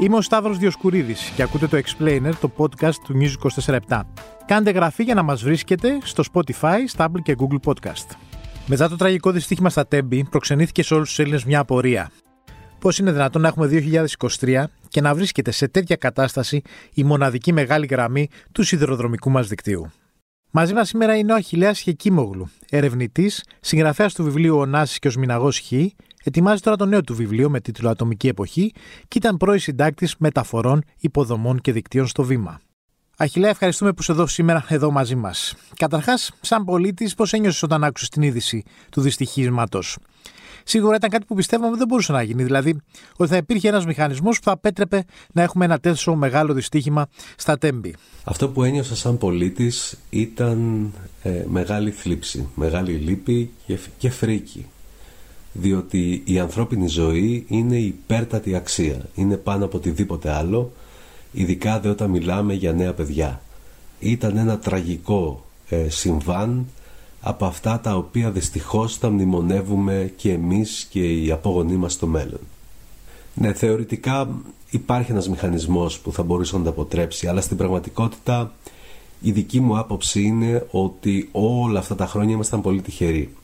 Είμαι ο Σταύρος Διοσκουρίδης και ακούτε το Explainer, το podcast του News 24 Κάντε γραφή για να μας βρίσκετε στο Spotify, Stable και Google Podcast. Μετά το τραγικό δυστύχημα στα Τέμπη, προξενήθηκε σε όλους τους Έλληνες μια απορία. Πώς είναι δυνατόν να έχουμε 2023 και να βρίσκεται σε τέτοια κατάσταση η μοναδική μεγάλη γραμμή του σιδηροδρομικού μας δικτύου; Μαζί μας σήμερα είναι ο Αχηλέα Χεκίμογλου, ερευνητής, συγγραφέας του βιβλίου Ο Νάσης και ο Σμιναγός Χ, ετοιμάζει τώρα το νέο του βιβλίο με τίτλο Ατομική Εποχή και ήταν πρώην συντάκτης μεταφορών, υποδομών και δικτύων στο βήμα. Αχιλέα, ευχαριστούμε που είσαι εδώ σήμερα εδώ μαζί μας. Καταρχάς, σαν πολίτης, πώς ένιωσες όταν άκουσες την είδηση του δυστυχήματο. Σίγουρα ήταν κάτι που πιστεύαμε δεν μπορούσε να γίνει. Δηλαδή, ότι θα υπήρχε ένας μηχανισμός που θα απέτρεπε να έχουμε ένα τέτοιο μεγάλο δυστύχημα στα τέμπη. Αυτό που ένιωσα σαν πολίτης ήταν ε, μεγάλη θλίψη, μεγάλη λύπη και, και φρίκη διότι η ανθρώπινη ζωή είναι υπέρτατη αξία, είναι πάνω από οτιδήποτε άλλο, ειδικά δε όταν μιλάμε για νέα παιδιά. Ήταν ένα τραγικό ε, συμβάν από αυτά τα οποία δυστυχώς θα μνημονεύουμε και εμείς και οι απόγονοί μας στο μέλλον. Ναι, θεωρητικά υπάρχει ένας μηχανισμός που θα μπορούσε να τα αποτρέψει, αλλά στην πραγματικότητα η δική μου άποψη είναι ότι όλα αυτά τα χρόνια ήμασταν πολύ τυχεροί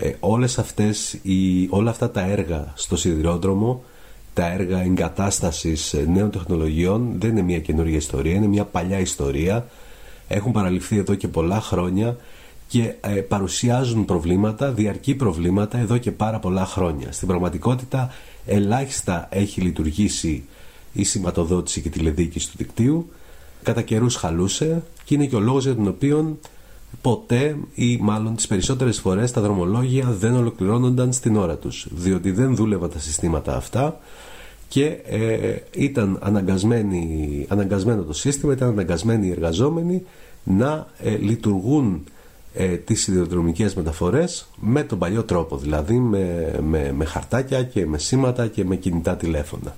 ε, όλες αυτές, οι, όλα αυτά τα έργα στο σιδηρόδρομο, τα έργα εγκατάστασης ε, νέων τεχνολογιών δεν είναι μια καινούργια ιστορία, είναι μια παλιά ιστορία. Έχουν παραλυφθεί εδώ και πολλά χρόνια και ε, παρουσιάζουν προβλήματα, διαρκή προβλήματα εδώ και πάρα πολλά χρόνια. Στην πραγματικότητα ελάχιστα έχει λειτουργήσει η σηματοδότηση και τηλεδίκηση του δικτύου. Κατά καιρούς χαλούσε και είναι και ο λόγος για τον οποίο ποτέ ή μάλλον τις περισσότερες φορές τα δρομολόγια δεν ολοκληρώνονταν στην ώρα τους διότι δεν δούλευαν τα συστήματα αυτά και ε, ήταν αναγκασμένο το σύστημα, ήταν αναγκασμένοι οι εργαζόμενοι να ε, λειτουργούν ε, τις σιδηροδρομικές μεταφορές με τον παλιό τρόπο δηλαδή με, με, με χαρτάκια και με σήματα και με κινητά τηλέφωνα.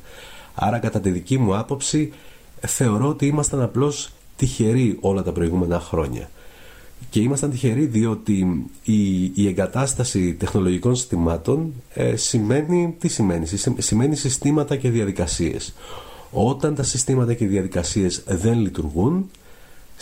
Άρα κατά τη δική μου άποψη θεωρώ ότι ήμασταν απλώς τυχεροί όλα τα προηγούμενα χρόνια. Και ήμασταν τυχεροί διότι η, η εγκατάσταση τεχνολογικών συστημάτων ε, σημαίνει, τι σημαίνει, σημαίνει συστήματα και διαδικασίες. Όταν τα συστήματα και οι διαδικασίες δεν λειτουργούν,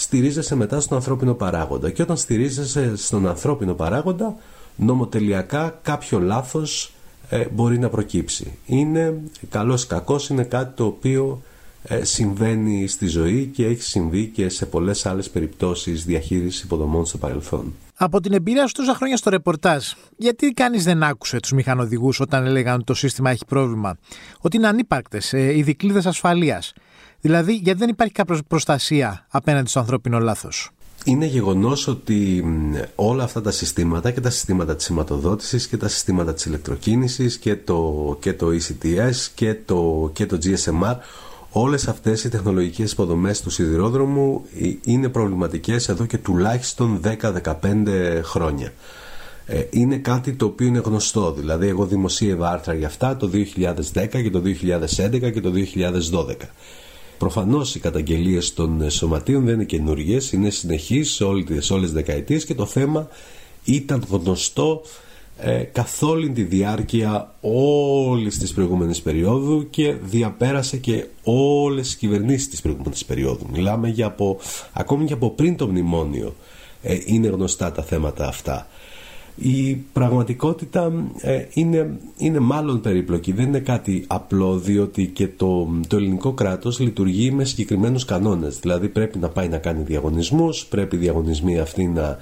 στηρίζεσαι μετά στον ανθρώπινο παράγοντα. Και όταν στηρίζεσαι στον ανθρώπινο παράγοντα, νομοτελειακά κάποιο λάθος ε, μπορεί να προκύψει. Είναι καλός κακός, είναι κάτι το οποίο ε, συμβαίνει στη ζωή και έχει συμβεί και σε πολλές άλλες περιπτώσεις διαχείρισης υποδομών στο παρελθόν. Από την εμπειρία σου τόσα χρόνια στο ρεπορτάζ, γιατί κανείς δεν άκουσε τους μηχανοδηγούς όταν έλεγαν ότι το σύστημα έχει πρόβλημα, ότι είναι ανύπαρκτες ε, οι δικλείδες ασφαλείας. Δηλαδή, γιατί δεν υπάρχει κάποια προστασία απέναντι στο ανθρώπινο λάθος; Είναι γεγονός ότι όλα αυτά τα συστήματα και τα συστήματα της σηματοδότησης και τα συστήματα της ηλεκτροκίνησης και το, και το ECTS και το, και το GSMR Όλες αυτές οι τεχνολογικές υποδομές του σιδηρόδρομου ε, είναι προβληματικές εδώ και τουλάχιστον 10-15 χρόνια. Ε, είναι κάτι το οποίο είναι γνωστό, δηλαδή εγώ δημοσίευα άρθρα για αυτά το 2010 και το 2011 και το 2012. Προφανώς οι καταγγελίες των σωματείων δεν είναι καινούργιες, είναι συνεχείς σε όλες τις δεκαετίες και το θέμα ήταν γνωστό ε, καθ' όλη τη διάρκεια όλης της προηγούμενης περίοδου και διαπέρασε και όλες τις κυβερνήσεις της προηγούμενης περίοδου. Μιλάμε για από, ακόμη και από πριν το μνημόνιο ε, είναι γνωστά τα θέματα αυτά. Η πραγματικότητα ε, είναι, είναι μάλλον περίπλοκη, δεν είναι κάτι απλό διότι και το, το ελληνικό κράτος λειτουργεί με συγκεκριμένους κανόνες. Δηλαδή πρέπει να πάει να κάνει διαγωνισμούς, πρέπει οι διαγωνισμοί αυτοί να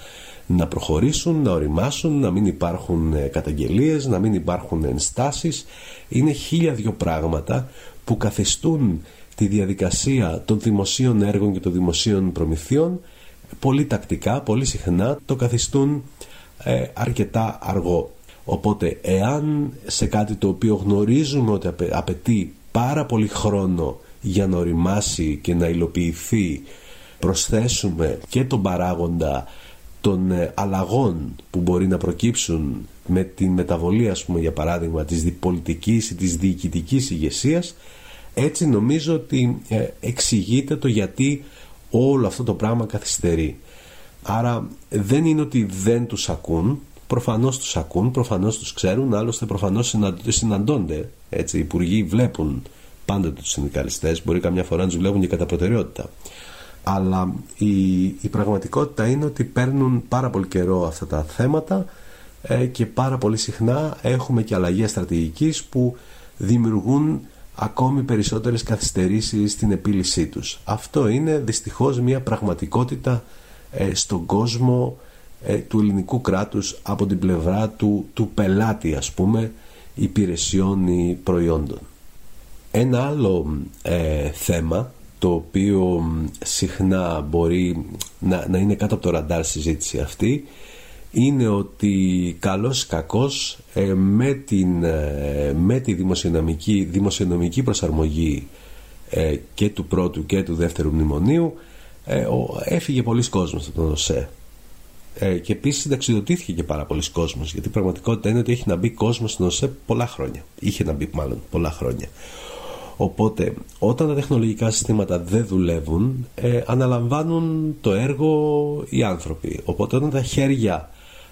να προχωρήσουν, να οριμάσουν, να μην υπάρχουν ε, καταγγελίες, να μην υπάρχουν ενστάσεις. Είναι χίλια δυο πράγματα που καθιστούν τη διαδικασία των δημοσίων έργων και των δημοσίων προμηθειών πολύ τακτικά, πολύ συχνά το καθιστούν ε, αρκετά αργό. Οπότε εάν σε κάτι το οποίο γνωρίζουμε ότι απαιτεί πάρα πολύ χρόνο για να οριμάσει και να υλοποιηθεί προσθέσουμε και τον παράγοντα των ε, αλλαγών που μπορεί να προκύψουν με την μεταβολή ας πούμε για παράδειγμα της πολιτικής ή της διοικητικής ηγεσίας, έτσι νομίζω ότι ε, εξηγείται το γιατί όλο αυτό το πράγμα καθυστερεί. Άρα δεν είναι ότι δεν τους ακούν, προφανώς τους ακούν, προφανώς τους ξέρουν, άλλωστε προφανώς συναντώνται. Έτσι, οι υπουργοί βλέπουν πάντοτε τους συνδικαλιστές, μπορεί καμιά φορά να τους βλέπουν και κατά προτεραιότητα. Αλλά η, η πραγματικότητα είναι ότι παίρνουν πάρα πολύ καιρό αυτά τα θέματα ε, και πάρα πολύ συχνά έχουμε και αλλαγές στρατηγικής που δημιουργούν ακόμη περισσότερες καθυστερήσεις στην επίλυσή τους. Αυτό είναι δυστυχώς μια πραγματικότητα ε, στον κόσμο ε, του ελληνικού κράτους από την πλευρά του, του πελάτη ας πούμε υπηρεσιών ή προϊόντων. Ένα άλλο ε, θέμα το οποίο συχνά μπορεί να, να είναι κάτω από το ραντάρ συζήτηση αυτή είναι ότι καλός κακός ε, με, την, ε, με τη δημοσιονομική, δημοσιονομική προσαρμογή ε, και του πρώτου και του δεύτερου μνημονίου έφυγε πολλοί κόσμος από τον ΟΣΕ. Και επίσης συνταξιδοτήθηκε και πάρα πολλοί κόσμος γιατί η πραγματικότητα είναι ότι έχει να μπει κόσμος στον ΟΣΕ πολλά χρόνια. Είχε να μπει μάλλον πολλά χρόνια. Οπότε όταν τα τεχνολογικά συστήματα δεν δουλεύουν αναλαμβάνουν το έργο οι άνθρωποι. Οπότε όταν τα χέρια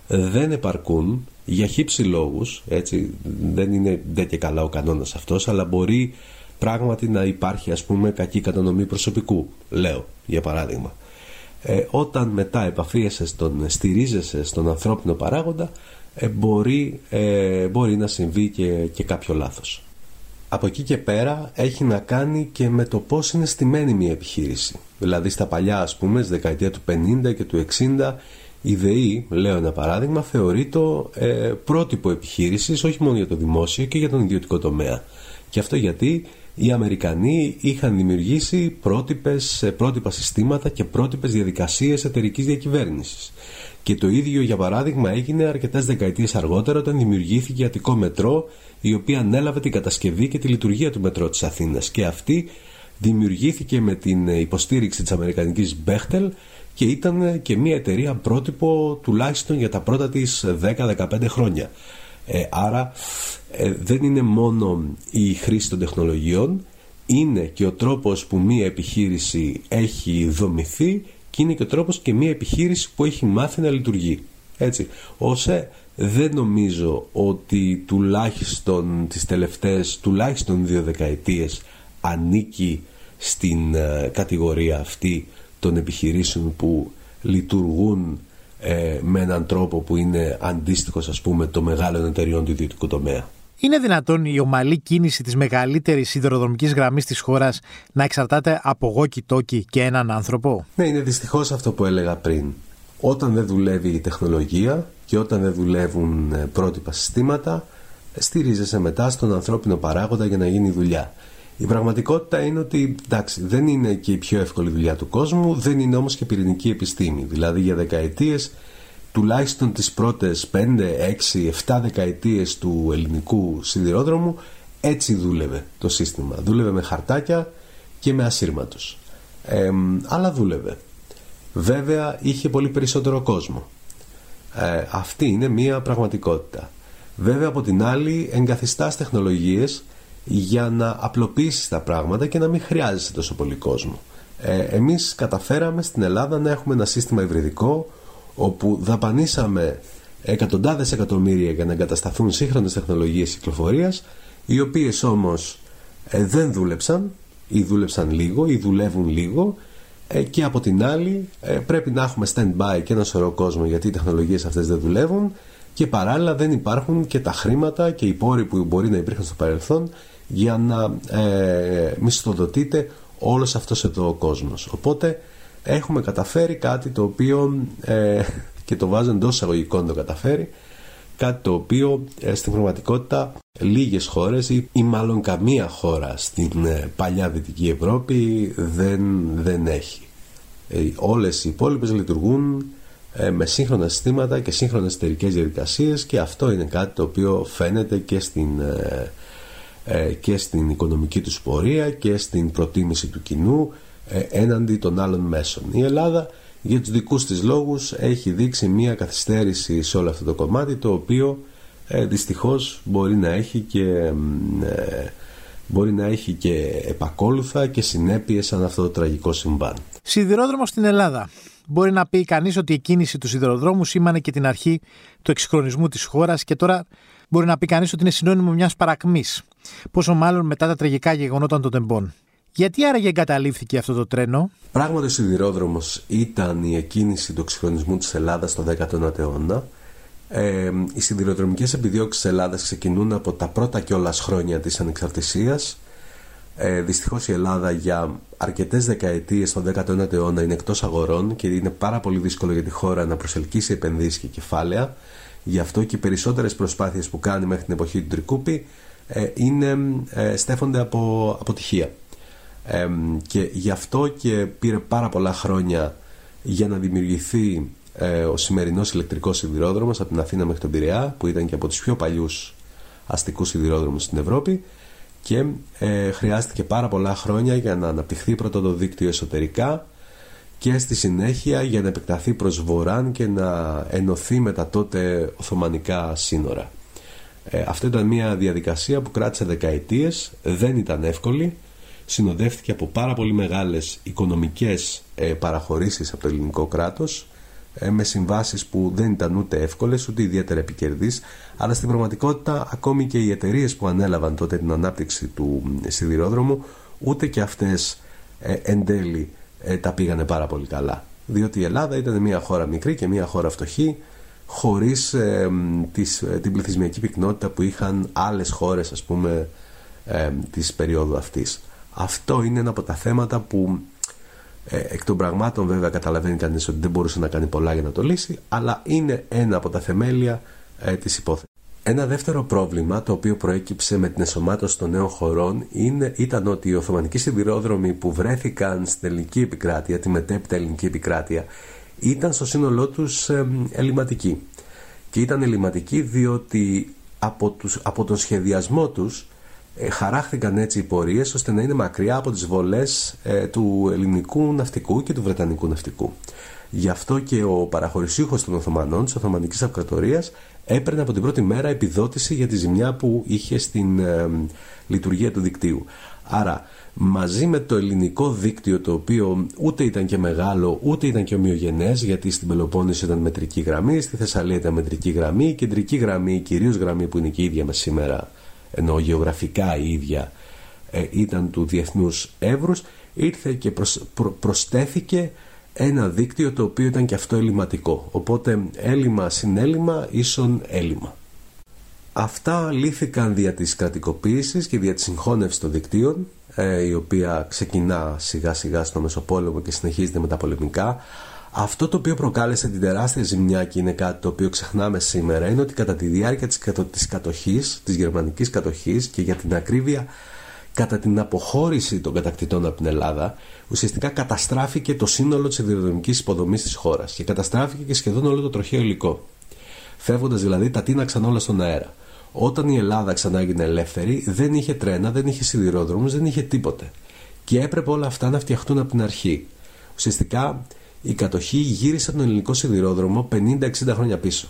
δεν επαρκούν για χύψη λόγους, έτσι, δεν είναι δεν και καλά ο κανόνας αυτός, αλλά μπορεί πράγματι να υπάρχει ας πούμε κακή κατανομή προσωπικού, λέω για παράδειγμα. Ε, όταν μετά επαφίεσαι στον, στηρίζεσαι στον ανθρώπινο παράγοντα, ε, μπορεί, ε, μπορεί να συμβεί και, και κάποιο λάθος. Από εκεί και πέρα έχει να κάνει και με το πώς είναι στημένη μια επιχείρηση. Δηλαδή στα παλιά ας πούμε, στη δεκαετία του 50 και του 60 η ΔΕΗ, λέω ένα παράδειγμα, θεωρεί το ε, πρότυπο επιχείρησης όχι μόνο για το δημόσιο και για τον ιδιωτικό τομέα. Και αυτό γιατί οι Αμερικανοί είχαν δημιουργήσει πρότυπες, ε, πρότυπα συστήματα και πρότυπες διαδικασίες εταιρικής διακυβέρνησης. Και το ίδιο για παράδειγμα έγινε αρκετές δεκαετίες αργότερα όταν δημιουργήθηκε η Αττικό Μετρό, η οποία ανέλαβε την κατασκευή και τη λειτουργία του Μετρό της Αθήνας. Και αυτή δημιουργήθηκε με την υποστήριξη της Αμερικανικής Μπέχτελ και ήταν και μια εταιρεία πρότυπο τουλάχιστον για τα πρώτα της 10-15 χρόνια. Ε, άρα ε, δεν είναι μόνο η χρήση των τεχνολογιών, είναι και ο τρόπος που μια επιχείρηση έχει δομηθεί και είναι και ο τρόπος και μια επιχείρηση που έχει μάθει να λειτουργεί. Έτσι, όσε δεν νομίζω ότι τουλάχιστον τις τελευταίες τουλάχιστον δύο δεκαετίες ανήκει στην ε, κατηγορία αυτή των επιχειρήσεων που λειτουργούν ε, με έναν τρόπο που είναι αντίστοιχος ας πούμε των μεγάλων εταιριών του ιδιωτικού τομέα. Είναι δυνατόν η ομαλή κίνηση της μεγαλύτερης σιδηροδρομικής γραμμής της χώρας να εξαρτάται από γόκι τόκι και έναν άνθρωπο; Ναι, είναι δυστυχώς αυτό που έλεγα πριν. Όταν δεν δουλεύει η τεχνολογία και όταν δεν δουλεύουν ε, πρότυπα συστήματα, στηρίζεσαι μετά στον ανθρώπινο παράγοντα για να γίνει δουλειά. Η πραγματικότητα είναι ότι εντάξει, δεν είναι και η πιο εύκολη δουλειά του κόσμου, δεν είναι όμως και πυρηνική επιστήμη. Δηλαδή για δεκαετίες, τουλάχιστον τις πρώτες 5, 6, 7 δεκαετίες του ελληνικού σιδηρόδρομου, έτσι δούλευε το σύστημα. Δούλευε με χαρτάκια και με ασύρματους. Ε, αλλά δούλευε. Βέβαια είχε πολύ περισσότερο κόσμο. Ε, αυτή είναι μία πραγματικότητα. Βέβαια από την άλλη εγκαθιστά τεχνολογίες για να απλοποιήσεις τα πράγματα και να μην χρειάζεσαι τόσο πολύ κόσμο. Ε, εμείς καταφέραμε στην Ελλάδα να έχουμε ένα σύστημα υβριδικό όπου δαπανίσαμε εκατοντάδες εκατομμύρια για να εγκατασταθούν σύγχρονες τεχνολογίες κυκλοφορίας οι οποίες όμως ε, δεν δούλεψαν ή δούλεψαν λίγο ή δουλεύουν λίγο ε, και από την άλλη ε, πρέπει να έχουμε stand-by και ένα σωρό κόσμο γιατί οι τεχνολογίες αυτές δεν δουλεύουν και παράλληλα δεν υπάρχουν και τα χρήματα και οι πόροι που μπορεί να υπήρχαν στο παρελθόν για να ε, μισθοδοτείται όλος αυτός εδώ ο κόσμος. Οπότε έχουμε καταφέρει κάτι το οποίο ε, και το βάζω εντός εισαγωγικών το καταφέρει κάτι το οποίο ε, στην πραγματικότητα λίγες χώρες ή, ή μάλλον καμία χώρα στην ε, παλιά Δυτική Ευρώπη δεν, δεν έχει. Ε, όλες οι υπόλοιπες λειτουργούν με σύγχρονα συστήματα και σύγχρονες εταιρικές διαδικασίες και αυτό είναι κάτι το οποίο φαίνεται και στην ε, και στην οικονομική τους πορεία και στην προτίμηση του κοινού ε, έναντι των άλλων μέσων. Η Ελλάδα για τους δικούς της λόγους έχει δείξει μία καθυστέρηση σε όλο αυτό το κομμάτι το οποίο ε, δυστυχώς μπορεί να έχει και ε, μπορεί να έχει και επακόλουθα και συνέπειες σαν αυτό το τραγικό συμβάν. Σιδηρόδρομο στην Ελλάδα. μπορεί να πει κανείς ότι η κίνηση του σιδηροδρόμου σήμανε και την αρχή του εξυγχρονισμού της χώρας και τώρα μπορεί να πει κανείς ότι είναι συνώνυμο μιας παρακμής. Πόσο μάλλον μετά τα τραγικά γεγονότα των τεμπών. Γιατί άραγε εγκαταλείφθηκε αυτό το τρένο, Πράγματι, ο σιδηρόδρομος ήταν η εκκίνηση του εξυγχρονισμού της Ελλάδας στο 19ο αιώνα. Ε, οι σιδηροδρομικές επιδιώξεις της Ελλάδας ξεκινούν από τα πρώτα κιόλας χρόνια της ανεξαρτησίας. Ε, Δυστυχώς η Ελλάδα για αρκετές δεκαετίες στον 19ο αιώνα είναι εκτός αγορών και είναι πάρα πολύ δύσκολο για τη χώρα να προσελκύσει επενδύσεις και κεφάλαια. Γι' αυτό και οι περισσότερες προσπάθειες που κάνει μέχρι την εποχή του Τρικούπη ε, είναι, ε, στέφονται από αποτυχία. Ε, και γι' αυτό και πήρε πάρα πολλά χρόνια για να δημιουργηθεί ε, ο σημερινός ηλεκτρικός σιδηρόδρομος από την Αθήνα μέχρι τον Πειραιά που ήταν και από τους πιο παλιούς αστικούς σιδηρόδρομους στην Ευρώπη και ε, χρειάστηκε πάρα πολλά χρόνια για να αναπτυχθεί πρώτο το δίκτυο εσωτερικά και στη συνέχεια για να επεκταθεί προς βοράν και να ενωθεί με τα τότε Οθωμανικά σύνορα. Ε, αυτό ήταν μια διαδικασία που κράτησε δεκαετίες, δεν ήταν εύκολη, συνοδεύτηκε από πάρα πολύ μεγάλες οικονομικές ε, παραχωρήσεις από το ελληνικό κράτος ε, με συμβάσεις που δεν ήταν ούτε εύκολες ούτε ιδιαίτερα επικερδείς αλλά στην πραγματικότητα ακόμη και οι εταιρείες που ανέλαβαν τότε την ανάπτυξη του σιδηρόδρομου ούτε και αυτές ε, εν τέλει ε, τα πήγανε πάρα πολύ καλά διότι η Ελλάδα ήταν μια χώρα μικρή και μια χώρα φτωχή χωρίς ε, τις, την πληθυσμιακή πυκνότητα που είχαν άλλες χώρες ας πούμε ε, της περίοδου αυτής αυτό είναι ένα από τα θέματα που ε, εκ των πραγμάτων βέβαια καταλαβαίνει κανείς ότι δεν μπορούσε να κάνει πολλά για να το λύσει αλλά είναι ένα από τα θεμέλια ε, της υπόθεσης. Ένα δεύτερο πρόβλημα το οποίο προέκυψε με την εσωμάτωση των νέων χωρών είναι, ήταν ότι οι Οθωμανικοί σιδηρόδρομοι που βρέθηκαν στην ελληνική επικράτεια, τη μετέπειτα ελληνική επικράτεια, ήταν στο σύνολό τους ε, ελληματικοί. Και ήταν ελληματικοί διότι από, τους, από τον σχεδιασμό τους ε, χαράχθηκαν έτσι οι πορείες ώστε να είναι μακριά από τις βολές ε, του ελληνικού ναυτικού και του βρετανικού ναυτικού. Γι' αυτό και ο παραχωρησίουχος των Οθωμανών της Οθωμανικής Αυτοκρατορίας έπαιρνε από την πρώτη μέρα επιδότηση για τη ζημιά που είχε στην ε, λειτουργία του δικτύου. Άρα μαζί με το ελληνικό δίκτυο το οποίο ούτε ήταν και μεγάλο ούτε ήταν και ομοιογενές γιατί στην Πελοπόννησο ήταν μετρική γραμμή, στη Θεσσαλία ήταν μετρική γραμμή, η κεντρική γραμμή, κυρίως γραμμή που είναι και η ίδια με σήμερα ενώ γεωγραφικά η ίδια ε, ήταν του διεθνούς εύρους ήρθε και προσ, προσθέθηκε ένα δίκτυο το οποίο ήταν και αυτό ελληματικό. Οπότε έλλειμμα συν έλλειμμα ίσον έλλειμμα. Αυτά λύθηκαν δια της κρατικοποίησης και δια της συγχώνευσης των δικτύων ε, η οποία ξεκινά σιγά σιγά στο Μεσοπόλεμο και συνεχίζεται με τα πολεμικά. Αυτό το οποίο προκάλεσε την τεράστια ζημιά και είναι κάτι το οποίο ξεχνάμε σήμερα είναι ότι κατά τη διάρκεια της, κατο, της κατοχής, της γερμανικής κατοχής και για την ακρίβεια κατά την αποχώρηση των κατακτητών από την Ελλάδα ουσιαστικά καταστράφηκε το σύνολο της ιδεοδομικής υποδομής της χώρας και καταστράφηκε και σχεδόν όλο το τροχαίο υλικό. Φεύγοντας δηλαδή τα τίναξαν όλα στον αέρα. Όταν η Ελλάδα ξανά έγινε ελεύθερη δεν είχε τρένα, δεν είχε σιδηρόδρομους, δεν είχε τίποτε. Και έπρεπε όλα αυτά να φτιαχτούν από την αρχή. Ουσιαστικά η κατοχή γύρισε τον ελληνικό σιδηρόδρομο 50-60 χρόνια πίσω.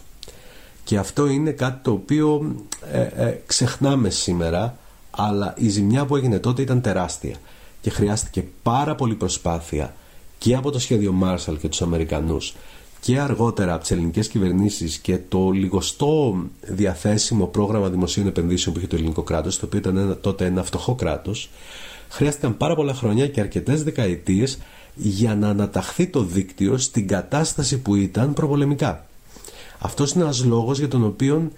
Και αυτό είναι κάτι το οποίο ε, ε, ξεχνάμε σήμερα, αλλά η ζημιά που έγινε τότε ήταν τεράστια και χρειάστηκε πάρα πολύ προσπάθεια και από το σχέδιο Marshall και τους Αμερικανούς και αργότερα από τις ελληνικές κυβερνήσεις και το λιγοστό διαθέσιμο πρόγραμμα δημοσίων επενδύσεων που είχε το ελληνικό κράτος, το οποίο ήταν τότε ένα φτωχό κράτος, χρειάστηκαν πάρα πολλά χρόνια και αρκετές δεκαετίες για να αναταχθεί το δίκτυο στην κατάσταση που ήταν προπολεμικά. Αυτός είναι ένας λόγος για τον οποίο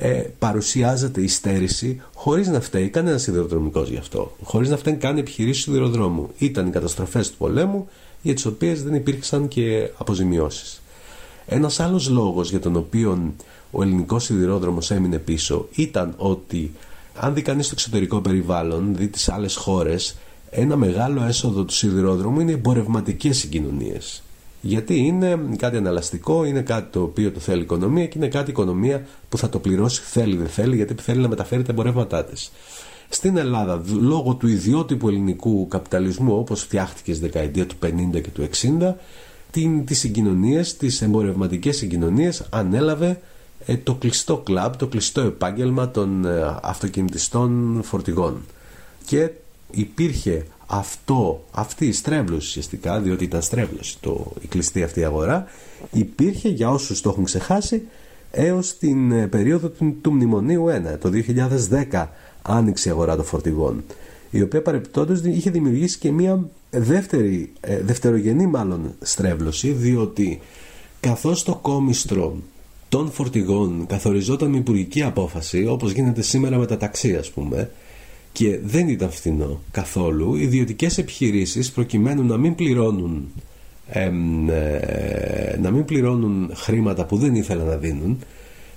ε, παρουσιάζεται η στέρηση χωρίς να φταίει κανένας σιδηροδρομικός γι' αυτό. Χωρίς να φταίνει καν επιχειρήσεις σιδηροδρόμου. Ήταν οι καταστροφές του πολέμου για τις οποίες δεν υπήρξαν και αποζημιώσεις. Ένας άλλος λόγος για τον οποίο ο ελληνικός σιδηρόδρομος έμεινε πίσω ήταν ότι αν δει κανείς το εξωτερικό περιβάλλον, δει τις άλλες χώρες, ένα μεγάλο έσοδο του σιδηρόδρομου είναι οι εμπορευματικές συγκοινωνίες. Γιατί είναι κάτι αναλαστικό, είναι κάτι το οποίο το θέλει η οικονομία και είναι κάτι η οικονομία που θα το πληρώσει θέλει δεν θέλει, γιατί θέλει να μεταφέρει τα εμπορεύματά της. Στην Ελλάδα, λόγω του ιδιότυπου ελληνικού καπιταλισμού, όπως φτιάχτηκε στη δεκαετία του 50 και του 60, τις συγκοινωνίες, τις εμπορευματικές συγκοινωνίες ανέλαβε ε, το κλειστό κλαμπ, το κλειστό επάγγελμα των ε, αυτοκινητιστών φορτηγών. Και υπήρχε αυτό, αυτή η στρέβλωση ουσιαστικά, διότι ήταν στρέβλωση το, η κλειστή αυτή αγορά, υπήρχε για όσους το έχουν ξεχάσει έως την ε, περίοδο του, του Μνημονίου 1, το 2010 άνοιξε η αγορά των φορτηγών, η οποία παρεπιπτόντως είχε δημιουργήσει και μια δεύτερη, ε, δευτερογενή μάλλον στρέβλωση, διότι καθώς το κόμιστρο των φορτηγών καθοριζόταν με υπουργική απόφαση, όπως γίνεται σήμερα με τα ταξί ας πούμε, και δεν ήταν φθηνό καθόλου, οι ιδιωτικές επιχειρήσεις προκειμένου να μην πληρώνουν ε, να μην πληρώνουν χρήματα που δεν ήθελαν να δίνουν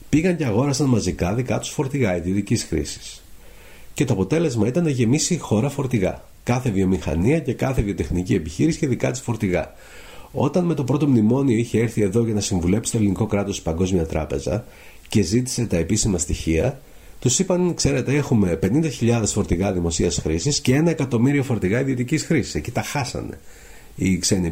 πήγαν και αγόρασαν μαζικά δικά τους φορτηγά ιδιωτικής χρήσης. Και το αποτέλεσμα ήταν να γεμίσει η χώρα φορτηγά. Κάθε βιομηχανία και κάθε βιοτεχνική επιχείρηση και δικά της φορτηγά. Όταν με το πρώτο μνημόνιο είχε έρθει εδώ για να συμβουλέψει το ελληνικό κράτος στην Παγκόσμια Τράπεζα και ζήτησε τα επίσημα στοιχεία, τους είπαν: Ξέρετε, έχουμε 50.000 φορτηγά δημοσίας χρήσης και ένα εκατομμύριο φορτηγά ιδιωτικής χρήσης. Εκεί τα χάσανε οι ξένοι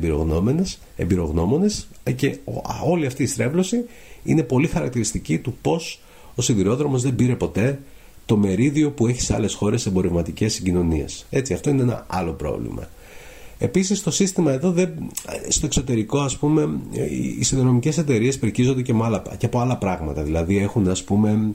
εμπειρογνώμονες και όλη αυτή η στρέβλωση είναι πολύ χαρακτηριστική του πώς ο σιδηρόδρομος δεν πήρε ποτέ το μερίδιο που έχει σε άλλες χώρες εμπορευματικές συγκοινωνίες. Έτσι, αυτό είναι ένα άλλο πρόβλημα. Επίσης, το σύστημα εδώ, δεν, στο εξωτερικό, ας πούμε, οι συνδρομικέ εταιρείες περκίζονται και, άλλα, και από άλλα πράγματα. Δηλαδή, έχουν, ας πούμε,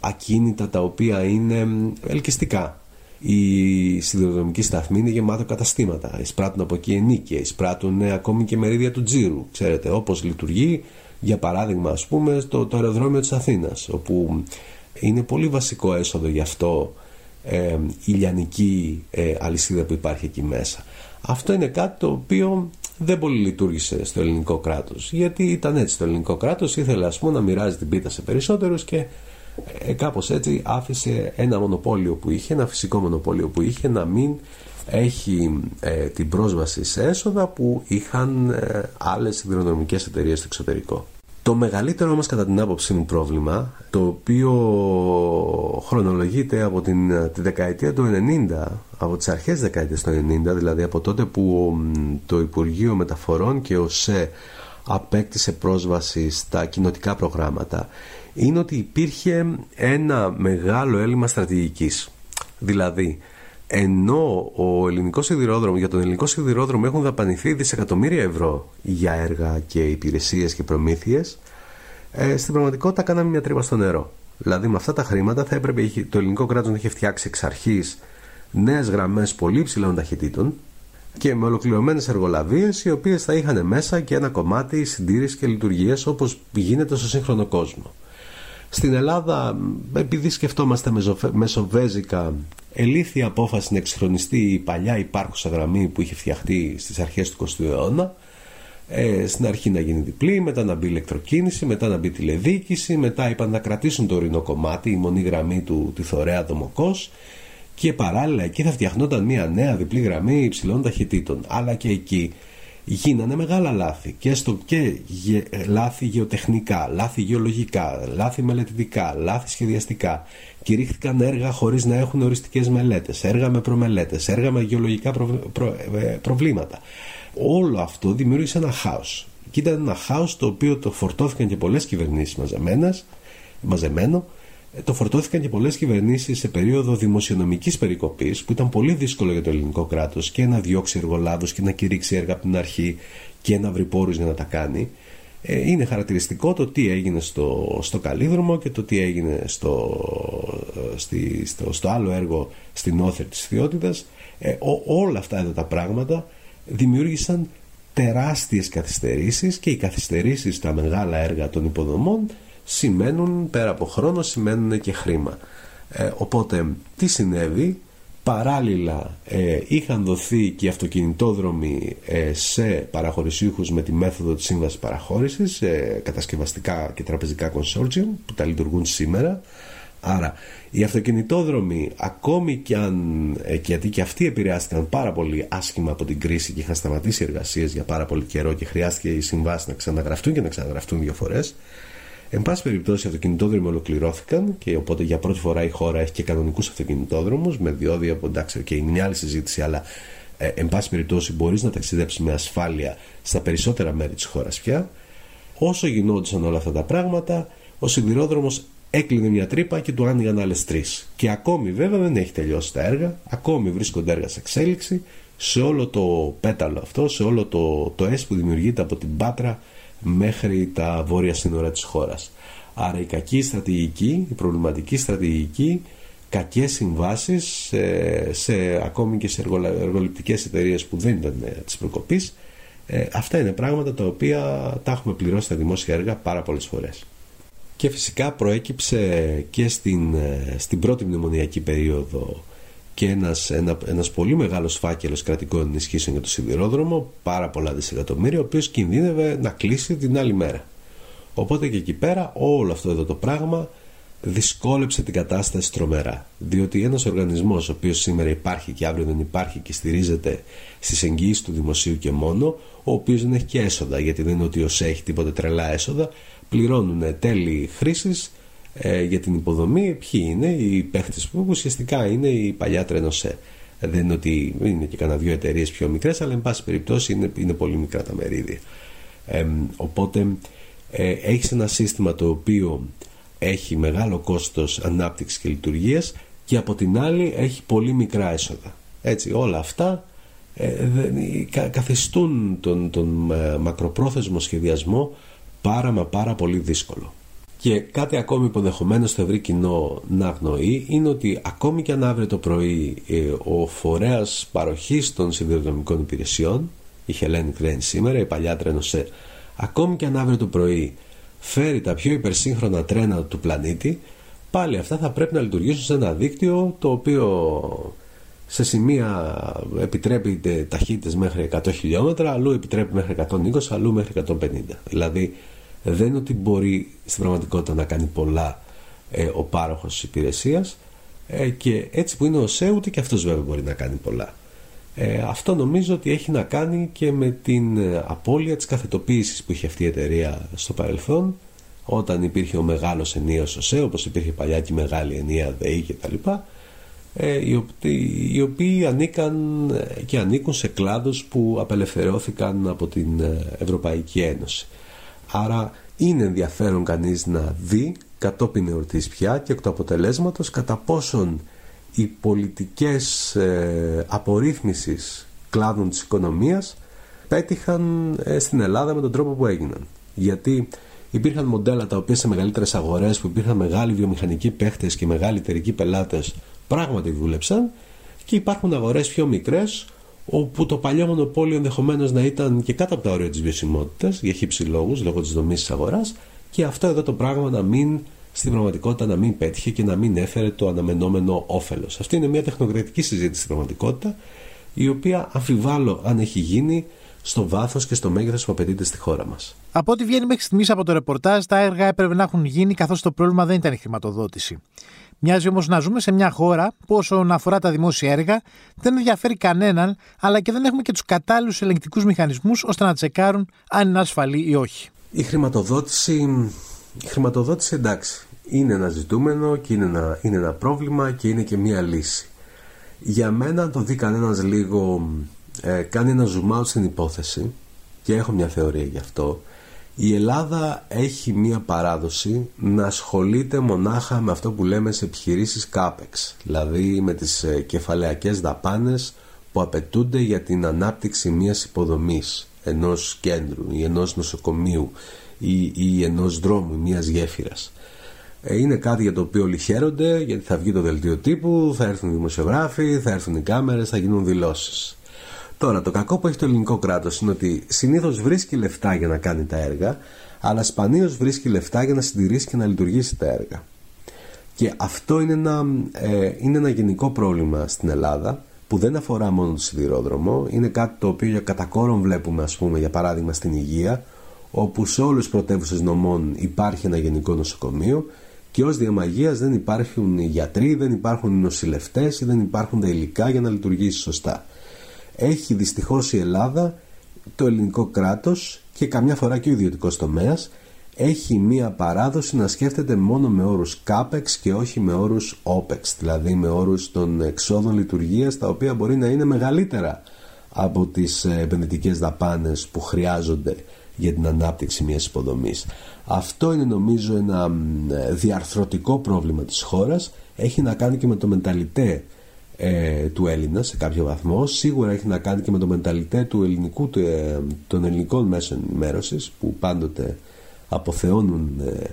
ακίνητα τα οποία είναι ελκυστικά. Η σιδηροδρομική σταθμή είναι γεμάτο καταστήματα. Εισπράττουν από εκεί ενίκεια, εισπράττουν ακόμη και μερίδια του τζίρου. Ξέρετε, όπως λειτουργεί, για παράδειγμα, ας πούμε, το, το αεροδρόμιο της Αθήνας, όπου είναι πολύ βασικό έσοδο γι' αυτό ε, η λιανική ε, αλυσίδα που υπάρχει εκεί μέσα. Αυτό είναι κάτι το οποίο δεν πολύ λειτουργήσε στο ελληνικό κράτος γιατί ήταν έτσι το ελληνικό κράτος ήθελε ας πούμε να μοιράζει την πίτα σε περισσότερους και ε, κάπως έτσι άφησε ένα μονοπόλιο που είχε, ένα φυσικό μονοπόλιο που είχε να μην έχει ε, την πρόσβαση σε έσοδα που είχαν ε, άλλες σιδηροδρομικές εταιρείες στο εξωτερικό. Το μεγαλύτερο όμως κατά την άποψή μου πρόβλημα, το οποίο χρονολογείται από την, ε, τη δεκαετία του 90, από τις αρχές δεκαετίας του 90, δηλαδή από τότε που το Υπουργείο Μεταφορών και ο ΣΕ απέκτησε πρόσβαση στα κοινοτικά προγράμματα, είναι ότι υπήρχε ένα μεγάλο έλλειμμα στρατηγικής. Δηλαδή, ενώ ο ελληνικός σιδηρόδρομος, για τον ελληνικό σιδηρόδρομο έχουν δαπανηθεί δισεκατομμύρια ευρώ για έργα και υπηρεσίες και προμήθειες, ε, στην πραγματικότητα κάναμε μια τρύπα στο νερό. Δηλαδή με αυτά τα χρήματα θα έπρεπε το ελληνικό κράτος να έχει φτιάξει εξ αρχής νέες γραμμές πολύ υψηλών ταχυτήτων και με ολοκληρωμένες εργολαβίες, οι οποίες θα είχαν μέσα και ένα κομμάτι συντήρησης και λειτουργίας όπως γίνεται στο σύγχρονο κόσμο. Στην Ελλάδα, επειδή σκεφτόμαστε μεσοβέζικα, ελήφθη η απόφαση να εξυγχρονιστεί η παλιά υπάρχουσα γραμμή που είχε φτιαχτεί στις αρχές του 20ου αιώνα. Ε, στην αρχή να γίνει διπλή, μετά να μπει ηλεκτροκίνηση, μετά να μπει τηλεδίκηση, μετά είπαν να κρατήσουν το ορεινό κομμάτι, η μονή γραμμή του τη Θωρέα Δομοκός και παράλληλα εκεί θα φτιαχνόταν μια νέα διπλή γραμμή υψηλών ταχυτήτων. Αλλά και εκεί γίνανε μεγάλα λάθη και, στο, και γε, λάθη γεωτεχνικά, λάθη γεωλογικά, λάθη μελετητικά, λάθη σχεδιαστικά. Κηρύχθηκαν έργα χωρίς να έχουν οριστικές μελέτες, έργα με προμελέτες, έργα με γεωλογικά ε, προβλήματα. Όλο αυτό δημιούργησε ένα χάος. Και ήταν ένα χάος το οποίο το φορτώθηκαν και πολλές κυβερνήσεις μαζεμένο ε, το φορτώθηκαν και πολλές κυβερνήσεις σε περίοδο δημοσιονομικής περικοπής, που ήταν πολύ δύσκολο για το ελληνικό κράτος και να διώξει εργολάβους και να κηρύξει έργα από την αρχή και να βρει πόρους για να τα κάνει. Ε, είναι χαρακτηριστικό το τι έγινε στο, στο Καλύδρομο και το τι έγινε στο, ε, στη, στο, στο άλλο έργο στην Όθερ της Θεότητας. Ε, όλα αυτά εδώ τα πράγματα δημιούργησαν τεράστιες καθυστερήσεις και οι καθυστερήσεις στα μεγάλα έργα των υποδομών σημαίνουν πέρα από χρόνο σημαίνουν και χρήμα. Ε, οπότε τι συνέβη; Παράλληλα ε, είχαν δοθεί και αυτοκινητόδρομοι ε, σε παραχωρησίουχους με τη μέθοδο της σύμβασης παραχώρησης ε, κατασκευαστικά και τραπεζικά consortium που τα λειτουργούν σήμερα. Άρα οι αυτοκινητόδρομοι ακόμη και αν γιατί και αυτοί επηρεάστηκαν πάρα πολύ άσχημα από την κρίση και είχαν σταματήσει εργασίες για πάρα πολύ καιρό και χρειάστηκε οι συμβάσεις να ξαναγραφτούν και να ξαναγραφτούν δύο φορές Εν πάση περιπτώσει, οι αυτοκινητόδρομοι ολοκληρώθηκαν και οπότε για πρώτη φορά η χώρα έχει και κανονικούς αυτοκινητόδρομους με διόδια που εντάξει, και είναι μια άλλη συζήτηση, αλλά ε, εν πάση περιπτώσει μπορείς να ταξιδέψεις με ασφάλεια στα περισσότερα μέρη της χώρας πια. Όσο γινόντουσαν όλα αυτά τα πράγματα, ο σιδηρόδρομος έκλεινε μια τρύπα και του άνοιγαν άλλες τρεις. Και ακόμη βέβαια δεν έχει τελειώσει τα έργα, ακόμη βρίσκονται έργα σε εξέλιξη σε όλο το πέταλο αυτό, σε όλο το, το ΕΣ που δημιουργείται από την Πάτρα μέχρι τα βόρεια σύνορα της χώρας. Άρα η κακή στρατηγική, η προβληματική στρατηγική, κακές συμβάσεις σε, σε, ακόμη και σε εργοληπτικές εταιρείες που δεν ήταν ε, της προκοπής ε, αυτά είναι πράγματα τα οποία τα έχουμε πληρώσει στα δημόσια έργα πάρα πολλές φορές. Και φυσικά προέκυψε και στην, ε, στην πρώτη μνημονιακή περίοδο και ένας, ένα, ένας πολύ μεγάλος φάκελος κρατικών ενισχύσεων για το σιδηρόδρομο, πάρα πολλά δισεκατομμύρια, ο οποίος κινδύνευε να κλείσει την άλλη μέρα. Οπότε και εκεί πέρα όλο αυτό εδώ το πράγμα δυσκόλεψε την κατάσταση τρομερά. Διότι ένας οργανισμός ο οποίος σήμερα υπάρχει και αύριο δεν υπάρχει και στηρίζεται στις εγγύησεις του δημοσίου και μόνο, ο οποίος δεν έχει και έσοδα, γιατί δεν είναι ότι ο ΣΕ έχει τίποτε τρελά έσοδα, πληρώνουν τέλη χρήσης ε, για την υποδομή. Ποιοι είναι οι παίχτες που ουσιαστικά είναι η παλιά τρένοσέ. Δεν είναι ότι είναι και κανένα δύο εταιρείες πιο μικρές, αλλά εν πάση περιπτώσει είναι, είναι πολύ μικρά τα μερίδια. Ε, οπότε ε, έχεις ένα σύστημα το οποίο έχει μεγάλο κόστος ανάπτυξης και λειτουργίας και από την άλλη έχει πολύ μικρά έσοδα. Έτσι όλα αυτά ε, καθιστούν τον, τον ε, μακροπρόθεσμο σχεδιασμό πάρα μα πάρα πολύ δύσκολο. Και κάτι ακόμη που ενδεχομένω το ευρύ κοινό να αγνοεί είναι ότι ακόμη και αν αύριο το πρωί ε, ο φορέας παροχής των σιδηροδρομικών υπηρεσιών, η Hellenic Train σήμερα, η παλιά τρένοσέ, ακόμη και αν αύριο το πρωί φέρει τα πιο υπερσύγχρονα τρένα του πλανήτη, πάλι αυτά θα πρέπει να λειτουργήσουν σε ένα δίκτυο το οποίο σε σημεία επιτρέπει ταχύτητες μέχρι 100 χιλιόμετρα, αλλού επιτρέπει μέχρι 120, αλλού μέχρι 150. Δηλαδή δεν είναι ότι μπορεί στην πραγματικότητα να κάνει πολλά ε, ο πάροχος της υπηρεσίας ε, και έτσι που είναι ο ΣΕ ούτε και αυτός βέβαια μπορεί να κάνει πολλά. Ε, αυτό νομίζω ότι έχει να κάνει και με την ε, απώλεια της καθετοποίησης που είχε αυτή η εταιρεία στο παρελθόν όταν υπήρχε ο μεγάλος ενίος ΟΣΕ όπως υπήρχε παλιά και η μεγάλη ενία ΔΕΗ κτλ ε, οι, οποίοι, οι οποίοι ανήκαν και ανήκουν σε κλάδους που απελευθερώθηκαν από την Ευρωπαϊκή Ένωση. Άρα είναι ενδιαφέρον κανείς να δει κατόπιν εορτής πια και εκ του αποτελέσματος κατά πόσον οι πολιτικές ε, απορρίθμισης κλάδων της οικονομίας πέτυχαν ε, στην Ελλάδα με τον τρόπο που έγιναν. Γιατί υπήρχαν μοντέλα τα οποία σε μεγαλύτερες αγορές που υπήρχαν μεγάλοι βιομηχανικοί παίχτες και μεγάλοι εταιρικοί πελάτες πράγματι δούλεψαν και υπάρχουν αγορές πιο μικρές όπου το παλιό μονοπόλιο ενδεχομένως να ήταν και κάτω από τα όρια της βιωσιμότητας για χύψη λόγους λόγω της δομής της αγοράς και αυτό εδώ το πράγμα να μην στην πραγματικότητα να μην πέτυχε και να μην έφερε το αναμενόμενο όφελος. Αυτή είναι μια τεχνοκρατική συζήτηση στην πραγματικότητα η οποία αμφιβάλλω αν έχει γίνει στο βάθος και στο μέγεθος που απαιτείται στη χώρα μας. Από ό,τι βγαίνει μέχρι στιγμής από το ρεπορτάζ, τα έργα έπρεπε να έχουν γίνει καθώς το πρόβλημα δεν ήταν η χρηματοδότηση. Μοιάζει όμως να ζούμε σε μια χώρα που όσον αφορά τα δημόσια έργα δεν ενδιαφέρει κανέναν, αλλά και δεν έχουμε και τους κατάλληλους ελεγκτικούς μηχανισμούς ώστε να τσεκάρουν αν είναι ασφαλή ή όχι. Η χρηματοδότηση, η χρηματοδότηση εντάξει, είναι ένα ζητούμενο και είναι ένα, είναι ένα πρόβλημα και είναι και μια λύση. Για μένα, αν το δει κανένας λίγο, ε, κάνει ένα zoom out στην υπόθεση και έχω μια θεωρία γι' αυτό η Ελλάδα έχει μία παράδοση να ασχολείται μονάχα με αυτό που λέμε σε επιχειρήσεις CAPEX, δηλαδή με τις ε, κεφαλαιακές δαπάνες που απαιτούνται για την ανάπτυξη μιας υποδομής, ενός κέντρου ή ενός νοσοκομείου ή, ή ενός δρόμου ή μιας γέφυρας. Ε, είναι κάτι για το οποίο όλοι χαίρονται γιατί θα βγει το δελτίο τύπου, θα έρθουν οι δημοσιογράφοι, θα έρθουν οι κάμερες, θα γίνουν δηλώσεις. Τώρα, το κακό που έχει το ελληνικό κράτος είναι ότι συνήθως βρίσκει λεφτά για να κάνει τα έργα, αλλά σπανίως βρίσκει λεφτά για να συντηρήσει και να λειτουργήσει τα έργα. Και αυτό είναι ένα, ε, είναι ένα γενικό πρόβλημα στην Ελλάδα που δεν αφορά μόνο το σιδηρόδρομο, είναι κάτι το οποίο για κατακόρον βλέπουμε ας πούμε για παράδειγμα στην υγεία, όπου σε όλες τις πρωτεύουσες νομών υπάρχει ένα γενικό νοσοκομείο και ως διαμαγείας δεν υπάρχουν γιατροί, δεν υπάρχουν νοσηλευτές ή δεν υπάρχουν τα υλικά για να λειτουργήσει σωστά έχει δυστυχώς η Ελλάδα το ελληνικό κράτος και καμιά φορά και ο ιδιωτικός τομέας έχει μία παράδοση να σκέφτεται μόνο με όρους CAPEX και όχι με όρους OPEX, δηλαδή με όρους των εξόδων λειτουργίας τα οποία μπορεί να είναι μεγαλύτερα από τις επενδυτικές δαπάνες που χρειάζονται για την ανάπτυξη μιας υποδομής. Αυτό είναι νομίζω ένα διαρθρωτικό πρόβλημα της χώρας. Έχει να κάνει και με το μενταλιτέ ε, του Έλληνα σε κάποιο βαθμό. Σίγουρα έχει να κάνει και με το μενταλιτέ του ελληνικού, ε, των ελληνικών μέσων ενημέρωσης που πάντοτε αποθεώνουν ε,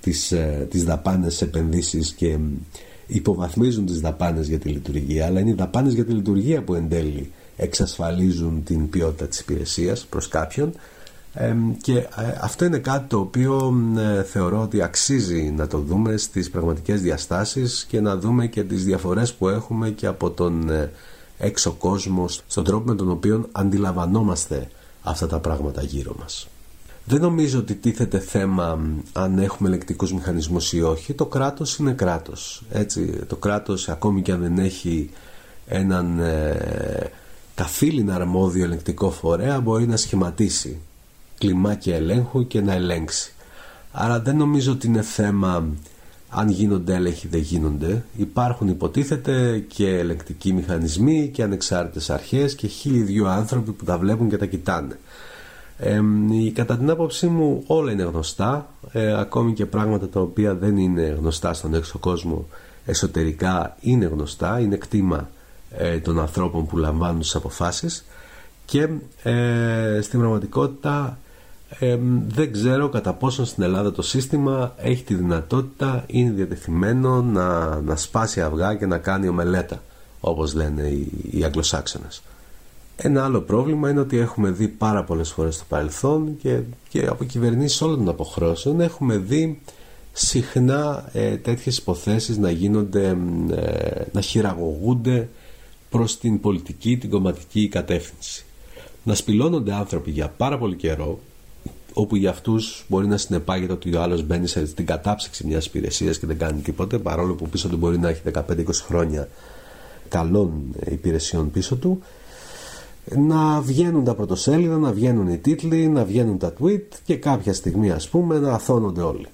τις, ε, τις δαπάνες επενδύσεις και υποβαθμίζουν τις δαπάνες για τη λειτουργία αλλά είναι οι δαπάνες για τη λειτουργία που εν τέλει εξασφαλίζουν την ποιότητα της υπηρεσίας προς κάποιον και ε, αυτό είναι κάτι το οποίο ε, θεωρώ ότι αξίζει να το δούμε στις πραγματικές διαστάσεις και να δούμε και τις διαφορές που έχουμε και από τον ε, έξω κόσμο στον τρόπο με τον οποίο αντιλαμβανόμαστε αυτά τα πράγματα γύρω μας. Δεν νομίζω ότι τίθεται θέμα αν έχουμε ελεκτικούς μηχανισμούς ή όχι. Το κράτος είναι κράτος. Έτσι, το κράτος ακόμη και αν δεν έχει έναν ε, καθήλυνα αρμόδιο ελεκτικό φορέα μπορεί να σχηματίσει κλιμάκια ελέγχου και να ελέγξει. Άρα δεν νομίζω ότι είναι θέμα αν γίνονται έλεγχοι δεν γίνονται. Υπάρχουν υποτίθεται και ελεγκτικοί μηχανισμοί και ανεξάρτητες αρχές και χίλιοι δυο άνθρωποι που τα βλέπουν και τα κοιτάνε. Ε, κατά την άποψή μου όλα είναι γνωστά ε, ακόμη και πράγματα τα οποία δεν είναι γνωστά στον έξω κόσμο εσωτερικά είναι γνωστά είναι κτήμα ε, των ανθρώπων που λαμβάνουν τις αποφάσεις και ε, στην πραγματικότητα δεν ξέρω κατά πόσο στην Ελλάδα το σύστημα έχει τη δυνατότητα είναι διατεθειμένο να, να σπάσει αυγά και να κάνει ομελέτα όπως λένε οι, οι Αγγλοσάξονες ένα άλλο πρόβλημα είναι ότι έχουμε δει πάρα πολλές φορές στο παρελθόν και, και από κυβερνήσεις όλων των αποχρώσεων έχουμε δει συχνά ε, τέτοιες υποθέσεις να γίνονται, ε, να χειραγωγούνται προς την πολιτική, την κομματική κατεύθυνση. Να σπηλώνονται άνθρωποι για πάρα πολύ καιρό όπου για αυτούς μπορεί να συνεπάγεται ότι ο άλλος μπαίνει στην κατάψυξη μιας υπηρεσίας και δεν κάνει τίποτε παρόλο που πίσω του μπορεί να έχει 15-20 χρόνια καλών υπηρεσιών πίσω του να βγαίνουν τα πρωτοσέλιδα, να βγαίνουν οι τίτλοι, να βγαίνουν τα tweet και κάποια στιγμή ας πούμε να αθώνονται όλοι.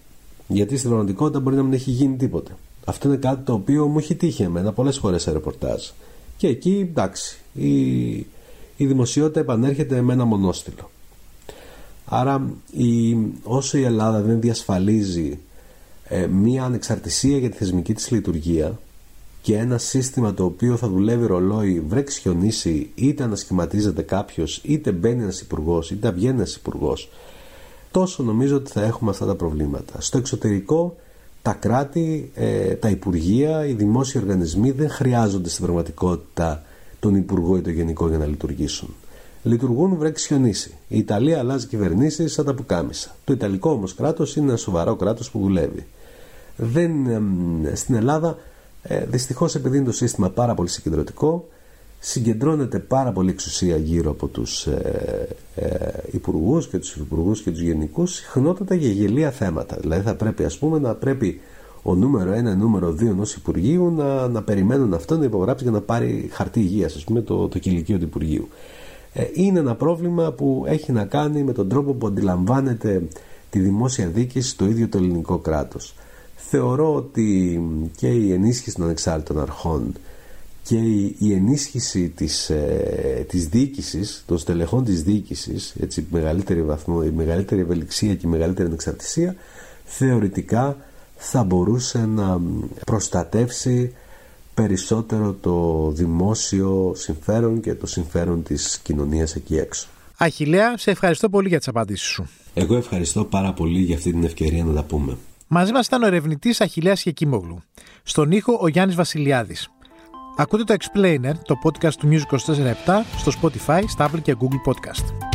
Γιατί στην πραγματικότητα μπορεί να μην έχει γίνει τίποτε. Αυτό είναι κάτι το οποίο μου έχει τύχει εμένα πολλές φορές σε ρεπορτάζ. Και εκεί εντάξει, η, η δημοσιότητα επανέρχεται με ένα μονόστιλο. Άρα η, όσο η Ελλάδα δεν διασφαλίζει ε, μία ανεξαρτησία για τη θεσμική της λειτουργία και ένα σύστημα το οποίο θα δουλεύει ρολόι, βρέξει χιονίσει, είτε ανασχηματίζεται κάποιος, είτε μπαίνει ένας υπουργός, είτε βγαίνει ένας υπουργός, τόσο νομίζω ότι θα έχουμε αυτά τα προβλήματα. Στο εξωτερικό, τα κράτη, ε, τα υπουργεία, οι δημόσιοι οργανισμοί δεν χρειάζονται στην πραγματικότητα τον υπουργό ή τον γενικό για να λειτουργήσουν. Λειτουργούν βρέξει χιονίσει. Η Ιταλία αλλάζει κυβερνήσεις σαν τα πουκάμισα. Το Ιταλικό όμως κράτος είναι ένα σοβαρό κράτος που δουλεύει. Δεν, στην Ελλάδα ε, Δυστυχώς, επειδή είναι το σύστημα πάρα πολύ συγκεντρωτικό, συγκεντρώνεται πάρα πολύ εξουσία γύρω από τους ε, ε, υπουργούς και τους υπουργού και τους γενικούς, συχνότατα για γελία θέματα. Δηλαδή, θα πρέπει, ας πούμε, να πρέπει ο νούμερο 1, νούμερο 2 ενός Υπουργείου να, να περιμένουν αυτό να υπογράψει για να πάρει χαρτί υγείας, ας πούμε, το, το κηλικείο του Υπουργείου. Ε, είναι ένα πρόβλημα που έχει να κάνει με τον τρόπο που αντιλαμβάνεται τη δημόσια δίκηση το ίδιο το ελληνικό κράτος. Θεωρώ ότι και η ενίσχυση των ανεξάρτητων αρχών και η, ενίσχυση της, ε, της διοίκησης, των στελεχών της διοίκησης, έτσι, μεγαλύτερη βαθμό, η μεγαλύτερη ευελιξία και η μεγαλύτερη ανεξαρτησία, θεωρητικά θα μπορούσε να προστατεύσει περισσότερο το δημόσιο συμφέρον και το συμφέρον της κοινωνίας εκεί έξω. Αχιλέα, σε ευχαριστώ πολύ για τις απαντήσεις σου. Εγώ ευχαριστώ πάρα πολύ για αυτή την ευκαιρία να τα πούμε. Μαζί μας ήταν ο ερευνητής Αχηλέα Κεκίμογλου. Στον ήχο ο Γιάννης Βασιλιάδης. Ακούτε το Explainer, το podcast του News 24 στο Spotify, στα Apple και Google Podcast.